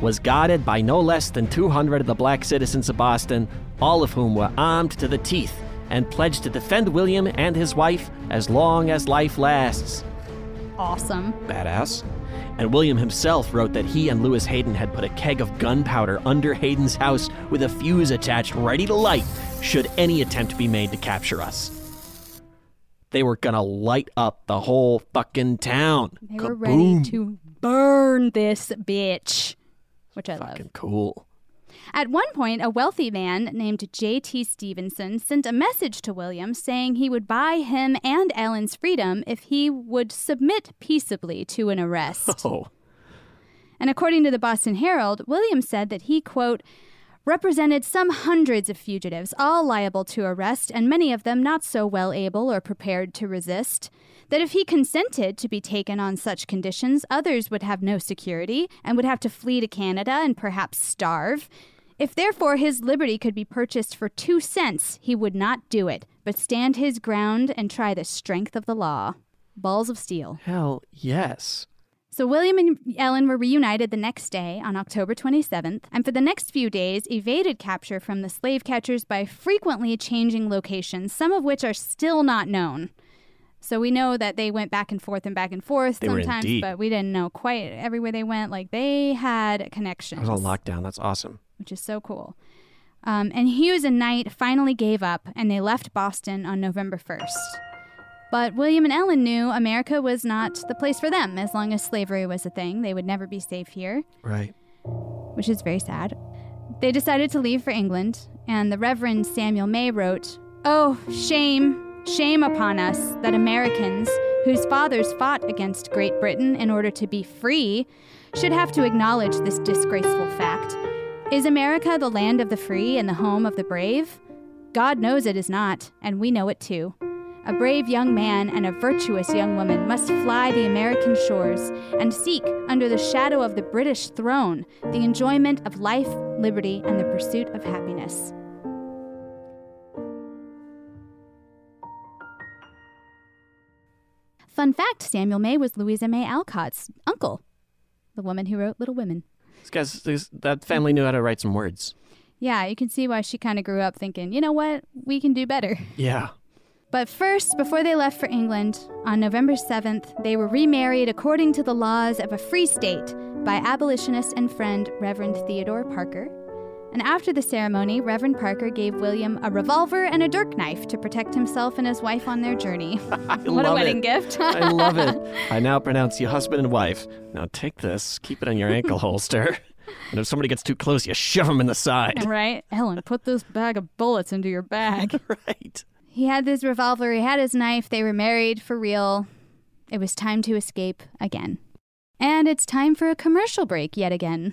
was guarded by no less than 200 of the black citizens of Boston, all of whom were armed to the teeth and pledged to defend William and his wife as long as life lasts. Awesome. Badass. And William himself wrote that he and Lewis Hayden had put a keg of gunpowder under Hayden's house with a fuse attached ready to light should any attempt be made to capture us. They were gonna light up the whole fucking town. They were ready to burn this bitch, which I love. Fucking cool. At one point, a wealthy man named J.T. Stevenson sent a message to William saying he would buy him and Ellen's freedom if he would submit peaceably to an arrest. Oh. And according to the Boston Herald, William said that he, quote, represented some hundreds of fugitives, all liable to arrest, and many of them not so well able or prepared to resist. That if he consented to be taken on such conditions, others would have no security and would have to flee to Canada and perhaps starve. If therefore his liberty could be purchased for two cents, he would not do it, but stand his ground and try the strength of the law. Balls of steel. Hell yes. So William and Ellen were reunited the next day on October 27th, and for the next few days evaded capture from the slave catchers by frequently changing locations, some of which are still not known. So we know that they went back and forth and back and forth They sometimes, but we didn't know quite everywhere they went. Like they had connections I was on lockdown. That's awesome. which is so cool. Um, and Hughes and Knight finally gave up and they left Boston on November 1st. But William and Ellen knew America was not the place for them as long as slavery was a thing. They would never be safe here, Right. which is very sad. They decided to leave for England, and the Reverend Samuel May wrote, Oh, shame, shame upon us that Americans, whose fathers fought against Great Britain in order to be free, should have to acknowledge this disgraceful fact. Is America the land of the free and the home of the brave? God knows it is not, and we know it too. A brave young man and a virtuous young woman must fly the American shores and seek, under the shadow of the British throne, the enjoyment of life, liberty, and the pursuit of happiness. Fun fact Samuel May was Louisa May Alcott's uncle, the woman who wrote Little Women. This guy's, this, that family knew how to write some words. Yeah, you can see why she kind of grew up thinking, you know what, we can do better. Yeah. But first, before they left for England, on November 7th, they were remarried according to the laws of a free state by abolitionist and friend Reverend Theodore Parker. And after the ceremony, Reverend Parker gave William a revolver and a dirk knife to protect himself and his wife on their journey. what a wedding it. gift. I love it. I now pronounce you husband and wife. Now take this, keep it on your ankle holster. And if somebody gets too close, you shove them in the side. right? Ellen, put this bag of bullets into your bag. right. He had this revolver, he had his knife, they were married for real. It was time to escape again. And it's time for a commercial break yet again.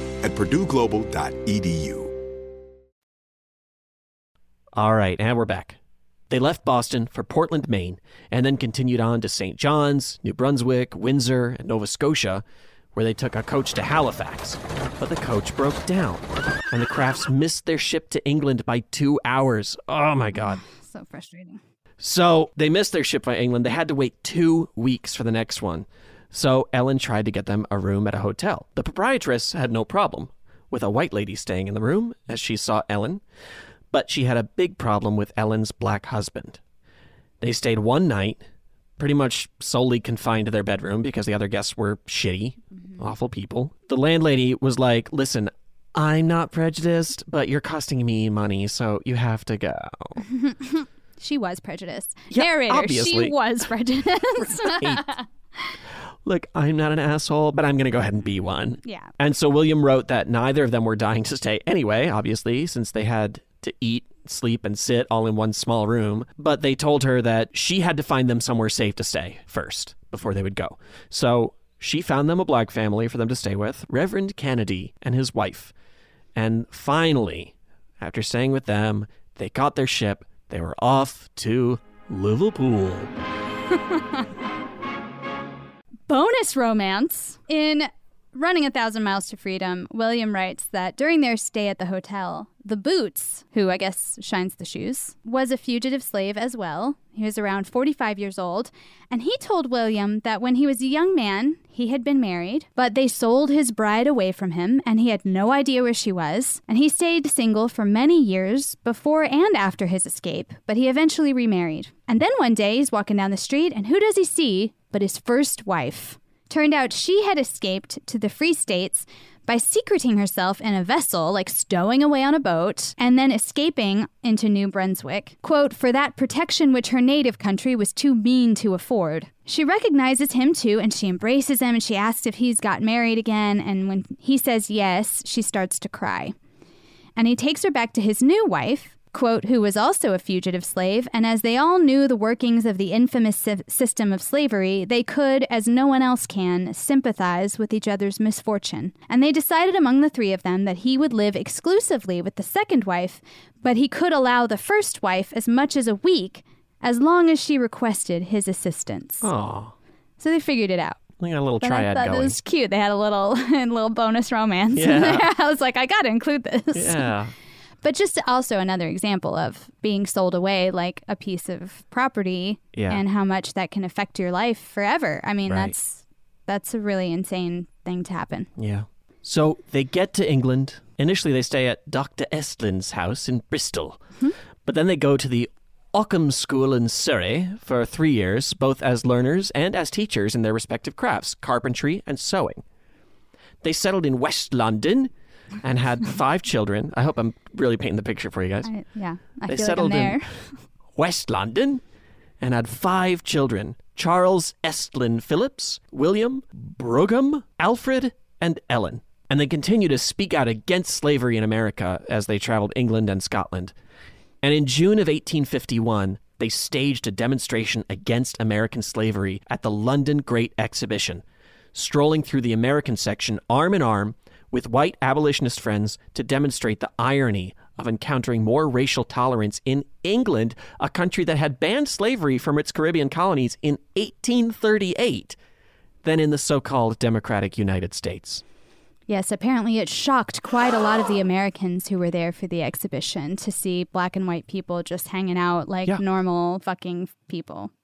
at purdueglobal.edu. All right, and we're back. They left Boston for Portland, Maine, and then continued on to St. John's, New Brunswick, Windsor, and Nova Scotia, where they took a coach to Halifax. But the coach broke down, and the Crafts missed their ship to England by two hours. Oh my God. So frustrating. So they missed their ship by England. They had to wait two weeks for the next one. So Ellen tried to get them a room at a hotel. The proprietress had no problem with a white lady staying in the room as she saw Ellen, but she had a big problem with Ellen's black husband. They stayed one night, pretty much solely confined to their bedroom because the other guests were shitty, mm-hmm. awful people. The landlady was like, Listen, I'm not prejudiced, but you're costing me money, so you have to go. she was prejudiced. Yeah, Narrator, obviously. she was prejudiced. Look, I'm not an asshole, but I'm going to go ahead and be one. Yeah. And so William wrote that neither of them were dying to stay anyway, obviously, since they had to eat, sleep, and sit all in one small room. But they told her that she had to find them somewhere safe to stay first before they would go. So she found them a black family for them to stay with, Reverend Kennedy and his wife. And finally, after staying with them, they got their ship. They were off to Liverpool. Bonus romance. In Running a Thousand Miles to Freedom, William writes that during their stay at the hotel, the Boots, who I guess shines the shoes, was a fugitive slave as well. He was around 45 years old, and he told William that when he was a young man, he had been married, but they sold his bride away from him, and he had no idea where she was. And he stayed single for many years before and after his escape, but he eventually remarried. And then one day he's walking down the street, and who does he see but his first wife? Turned out she had escaped to the Free States by secreting herself in a vessel, like stowing away on a boat, and then escaping into New Brunswick. Quote, for that protection which her native country was too mean to afford. She recognizes him too, and she embraces him and she asks if he's got married again. And when he says yes, she starts to cry. And he takes her back to his new wife, quote, who was also a fugitive slave, and as they all knew the workings of the infamous sy- system of slavery, they could, as no one else can, sympathize with each other's misfortune. And they decided among the three of them that he would live exclusively with the second wife, but he could allow the first wife as much as a week, as long as she requested his assistance. Oh, So they figured it out. they got a little But triad I thought going. it was cute. They had a little little bonus romance Yeah. I was like, I got to include this. Yeah. But just also another example of being sold away like a piece of property Yeah. and how much that can affect your life forever. I mean, Right. that's that's a really insane thing to happen. Yeah. So they get to England. Initially, they stay at Dr. Estlin's house in Bristol. Mm-hmm. But then they go to the Ockham School in Surrey for three years, both as learners and as teachers in their respective crafts, carpentry and sewing. They settled in West London and had five children. I hope I'm really painting the picture for you guys. I, yeah, I They settled like in- West London and had five children Charles Estlin Phillips, William, Brougham, Alfred, and Ellen. And they continued to speak out against slavery in America as they traveled England and Scotland. And in June of 1851, they staged a demonstration against American slavery at the London Great Exhibition, strolling through the American section arm in arm with white abolitionist friends to demonstrate the irony of encountering more racial tolerance in England, a country that had banned slavery from its Caribbean colonies in 1838, than in the so called Democratic United States. Yes, apparently it shocked quite a lot of the Americans who were there for the exhibition to see black and white people just hanging out like Yeah. normal fucking people.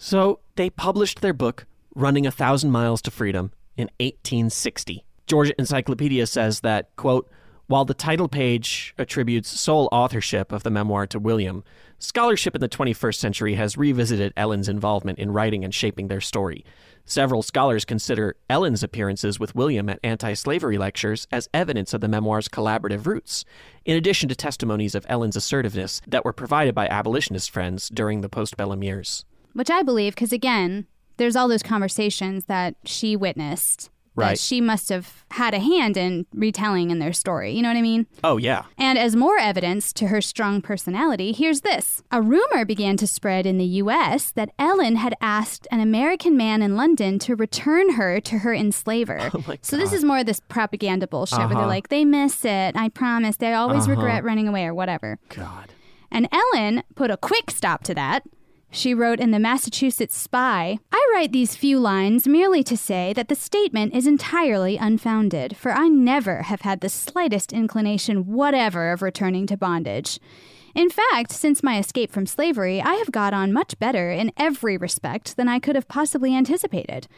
So they published their book, Running a Thousand Miles to Freedom, in 1860. Georgia Encyclopedia says that, quote, while the title page attributes sole authorship of the memoir to William, scholarship in the 21st century has revisited Ellen's involvement in writing and shaping their story. Several scholars consider Ellen's appearances with William at anti slavery lectures as evidence of the memoir's collaborative roots, in addition to testimonies of Ellen's assertiveness that were provided by abolitionist friends during the postbellum years. Which I believe, because again, there's all those conversations that she witnessed Right. that she must have had a hand in retelling in their story. You know what I mean? Oh, yeah. And as more evidence to her strong personality, here's this. A rumor began to spread in the US that Ellen had asked an American man in London to return her to her enslaver. Oh so this is more of this propaganda bullshit where Uh-huh. they're like, they miss it. I promise. They always Uh-huh. regret running away or whatever. God. And Ellen put a quick stop to that. She wrote in the Massachusetts Spy I write these few lines merely to say that the statement is entirely unfounded, for I never have had the slightest inclination whatever of returning to bondage. In fact, since my escape from slavery, I have got on much better in every respect than I could have possibly anticipated.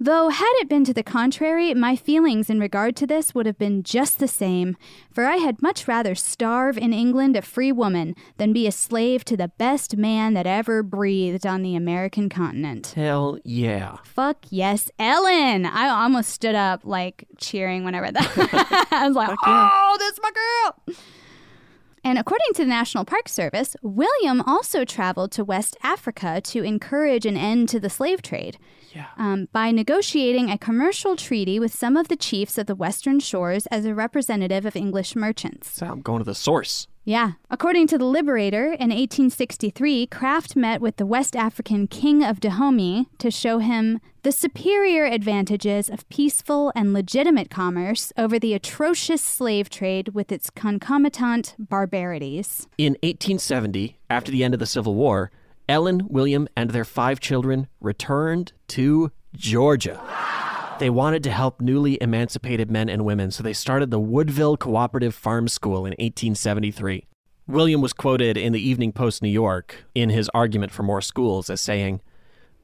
Though, had it been to the contrary, my feelings in regard to this would have been just the same, for I had much rather starve in England a free woman than be a slave to the best man that ever breathed on the American continent. Hell yeah. Fuck yes, Ellen! I almost stood up, like, cheering when I read that. I was like, oh, that's my girl! And according to the National Park Service, William also traveled to West Africa to encourage an end to the slave trade um, by negotiating a commercial treaty with some of the chiefs of the Western Shores as a representative of English merchants. So I'm going to the source. Yeah. According to the Liberator, in 1863, Craft met with the West African king of Dahomey to show him the superior advantages of peaceful and legitimate commerce over the atrocious slave trade with its concomitant barbarities. In 1870, after the end of the Civil War, Ellen, William, and their five children returned to Georgia. They wanted to help newly emancipated men and women, so they started the Woodville Cooperative Farm School in 1873. William was quoted in the Evening Post New York in his argument for more schools as saying,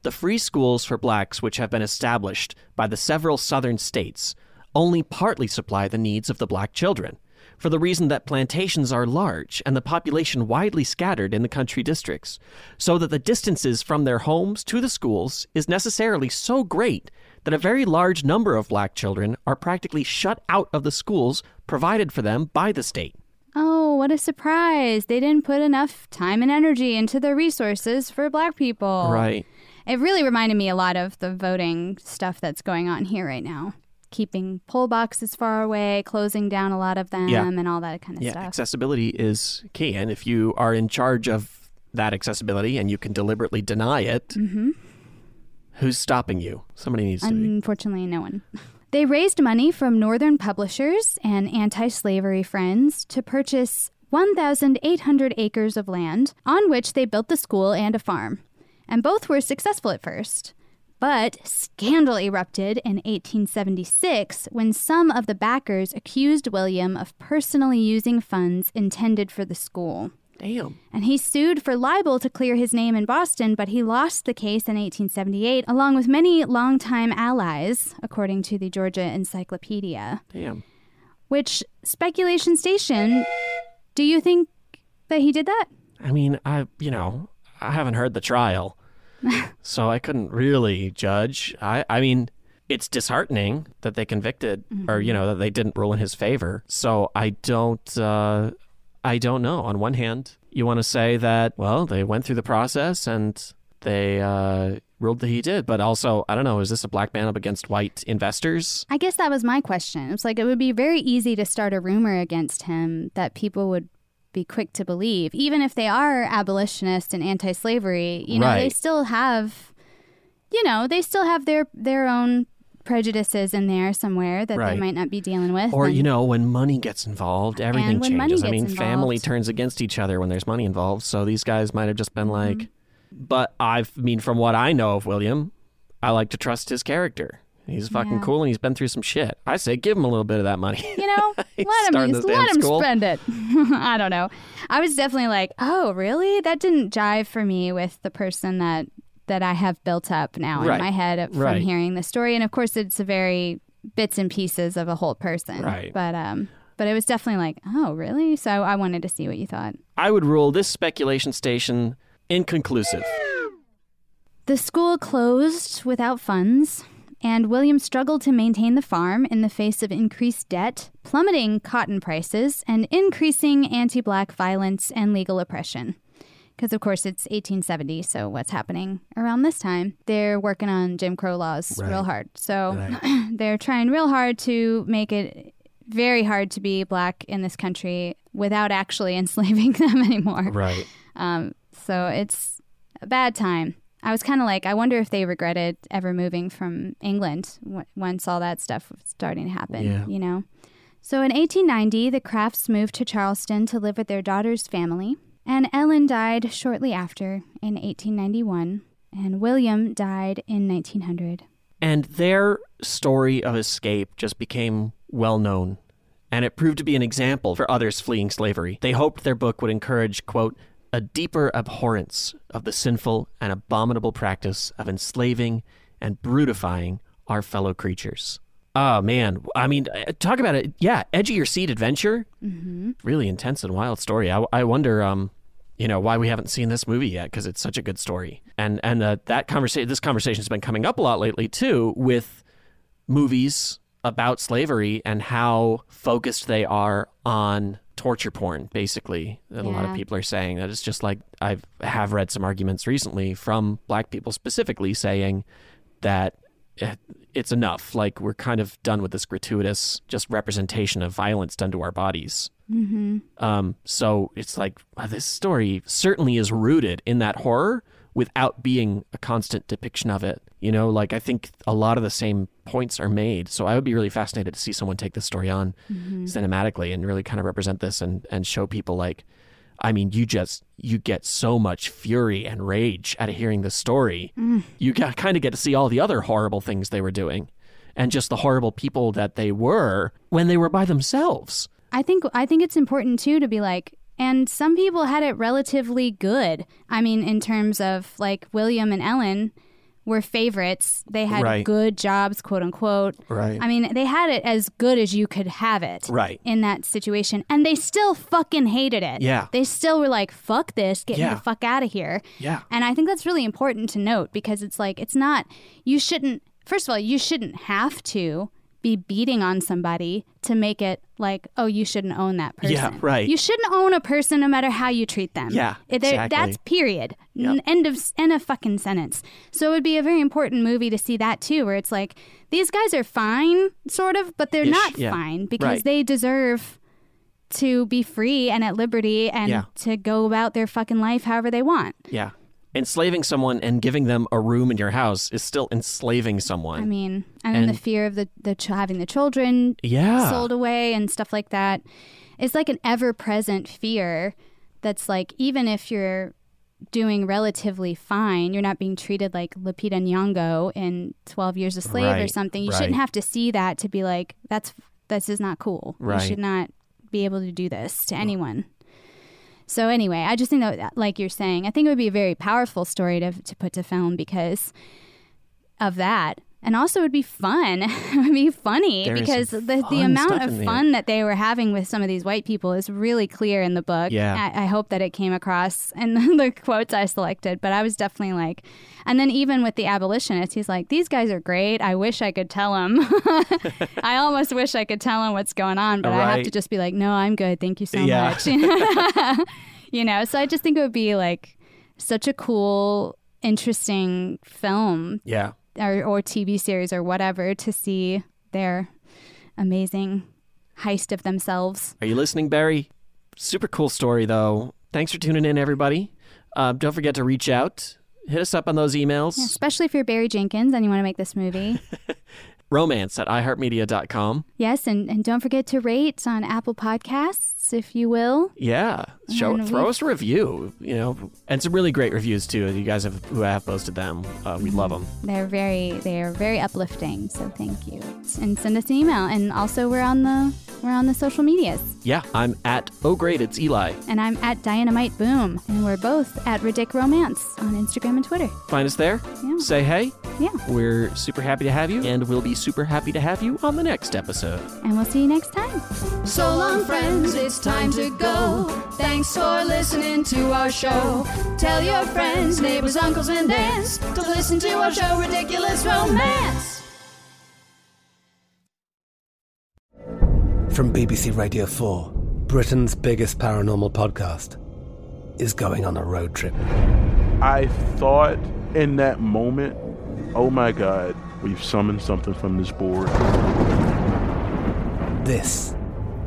The free schools for blacks which have been established by the several southern states only partly supply the needs of the black children, for the reason that plantations are large and the population widely scattered in the country districts, so that the distances from their homes to the schools is necessarily so great that a very large number of black children are practically shut out of the schools provided for them by the state. Oh, what a surprise. They didn't put enough time and energy into their resources for black people. Right. It really reminded me a lot of the voting stuff that's going on here right now. Keeping poll boxes far away, closing down a lot of them, Yeah. and all that kind of yeah, stuff. accessibility is key. And if you are in charge of that accessibility and you can deliberately deny it, hmm who's stopping you? Somebody needs to be. Unfortunately, no one. They raised money from Northern publishers and anti slavery friends to purchase 1,800 acres of land, on which they built the school and a farm. And both were successful at first. But scandal erupted in 1876 when some of the backers accused William of personally using funds intended for the school. Damn. And he sued for libel to clear his name in Boston, but he lost the case in 1878, along with many longtime allies, according to the Georgia Encyclopedia. Damn. Which speculation station do you think that he did that? I mean, I, you know, I haven't heard the trial, so I couldn't really judge. I, I mean, it's disheartening that they convicted or, you know, that they didn't rule in his favor. So I don't, uh, I don't know. On one hand, you want to say that, well, they went through the process and they, uh, ruled that he did. But also, I don't know, is this a black man up against white investors? I guess that was my question. It's like it would be very easy to start a rumor against him that people would be quick to believe, even if they are abolitionist and anti-slavery. You know, they still have, you know, they still have their their own prejudices in there somewhere that they might not be dealing with. Or, and- you know, when money gets involved, everything changes. I mean, family turns against each other when there's money involved. So these guys might have just been Mm-hmm. like, but I've, I mean, from what I know of William, I like to trust his character. He's fucking Yeah. cool and he's been through some shit. I say give him a little bit of that money. you know, let him let him school. spend it. I don't know. I was definitely like, oh, really? That didn't jive for me with the person that that I have built up now Right. in my head from Right. hearing the story. And of course, it's a very bits and pieces of a whole person. Right. But um but it was definitely like, oh, really? So I wanted to see what you thought. I would rule this speculation station inconclusive. The school closed without funds, and William struggled to maintain the farm in the face of increased debt, plummeting cotton prices, and increasing anti black violence and legal oppression. Because, of course, it's 1870, so what's happening around this time? They're working on Jim Crow laws Right. real hard. So Right. they're trying real hard to make it very hard to be black in this country without actually enslaving them anymore. Right. Um, so it's a bad time. I was kind of like, I wonder if they regretted ever moving from England w- once all that stuff was starting to happen, Yeah. you know? So in 1890, the Crafts moved to Charleston to live with their daughter's family, and Ellen died shortly after in 1891, and William died in 1900. And their story of escape just became well known, and it proved to be an example for others fleeing slavery. They hoped their book would encourage, quote, a deeper abhorrence of the sinful and abominable practice of enslaving and brutifying our fellow creatures. Oh, man. I mean, uh, talk about it. Yeah, edge of your seat adventure. Mm-hmm. Really intense and wild story. I, I wonder, um, you know, why we haven't seen this movie yet because it's such a good story. And and uh, that conversation, this conversation has been coming up a lot lately too with movies about slavery and how focused they are on torture porn. Basically, that a lot of people are saying that it's just like I have read some arguments recently from black people specifically saying that eh, it's enough. Like we're kind of done with this gratuitous just representation of violence done to our bodies. Mm-hmm. Um, so it's like wow, this story certainly is rooted in that horror without being a constant depiction of it. You know, like I think a lot of the same points are made. So I would be really fascinated to see someone take this story on Mhm. cinematically and really kind of represent this and and show people like I mean, you just you get so much fury and rage out of hearing this story. Mm. You kind of get to see all the other horrible things they were doing, and just the horrible people that they were when they were by themselves. I think I think it's important too to be like and some people had it relatively good. I mean in terms of like William and Ellen were favorites. They had Right. good jobs, quote unquote. Right. I mean, they had it as good as you could have it. Right. In that situation. And they still fucking hated it. Yeah. They still were like, fuck this, get me the fuck out of here. Yeah. And I think that's really important to note because it's like, it's not, you shouldn't, first of all, you shouldn't have to be beating on somebody to make it like, oh, you shouldn't own that person. Yeah, right. You shouldn't own a person no matter how you treat them. Yeah, exactly. That's period. Yep. End of end of fucking sentence. So it would be a very important movie to see that too, where it's like these guys are fine, sort of, but they're Ish, not yeah. fine because Right. they deserve to be free and at liberty and Yeah. to go about their fucking life however they want. Yeah. Enslaving someone and giving them a room in your house is still enslaving someone. I mean, and, then And- the fear of the, the ch- having the children Yeah. sold away and stuff like that. It's like an ever present fear that's like, even if you're doing relatively fine, you're not being treated like Lupita Nyong'o in 12 Years a Slave or something. You right. shouldn't have to see that to be like, that's, this is not cool. Right. You should not be able to do this to anyone. So anyway, I just think that, like you're saying, I think it would be a very powerful story to to put to film because of that, and also it would be fun. it would be funny There because the the amount of fun that they were having with some of these white people is really clear in the book. Yeah. I, I hope that it came across in the quotes I selected. But I was definitely like, and then even with the abolitionists, he's like, these guys are great. I wish I could tell them. I almost wish I could tell them what's going on, but I have to just be like, no, I'm good. Thank you so Yeah. much. you know, so I just think it would be like such a cool, interesting film Yeah. Or, or TV series or whatever to see their amazing heist of themselves. Are you listening, Barry? Super cool story, though. Thanks for tuning in, everybody. Uh, don't forget to reach out. Hit us up on those emails. Yeah, especially if you're Barry Jenkins and you want to make this movie. Romance at iHeartMedia.com. yes, and, and don't forget to rate on Apple Podcasts, if you will. Yeah. show And throw we've- us a review. You know, and some really great reviews too. You guys have who have posted them. Uh, we love them. They're very they are very uplifting. So thank you. And send us an email. And also we're on the we're on the social medias. Yeah, I'm at oh great, it's Eli. And I'm at Dynamite Boom. And we're both at Ridic Romance on Instagram and Twitter. Find us there. Yeah. Say hey. Yeah. We're super happy to have you, and we'll be super happy to have you on the next episode. And we'll see you next time. So long, friends, it's time to go. Thanks for listening to our show. Tell your friends, neighbors, uncles, and aunts to listen to our show, Ridiculous Romance. From BBC Radio 4, Britain's biggest paranormal podcast is going on a road trip. I thought in that moment, oh my God, we've summoned something from this board. This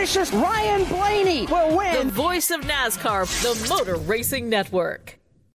finishes. Ryan Blaney will win. The voice of NASCAR, the Motor Racing Network.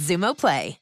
Xumo Play.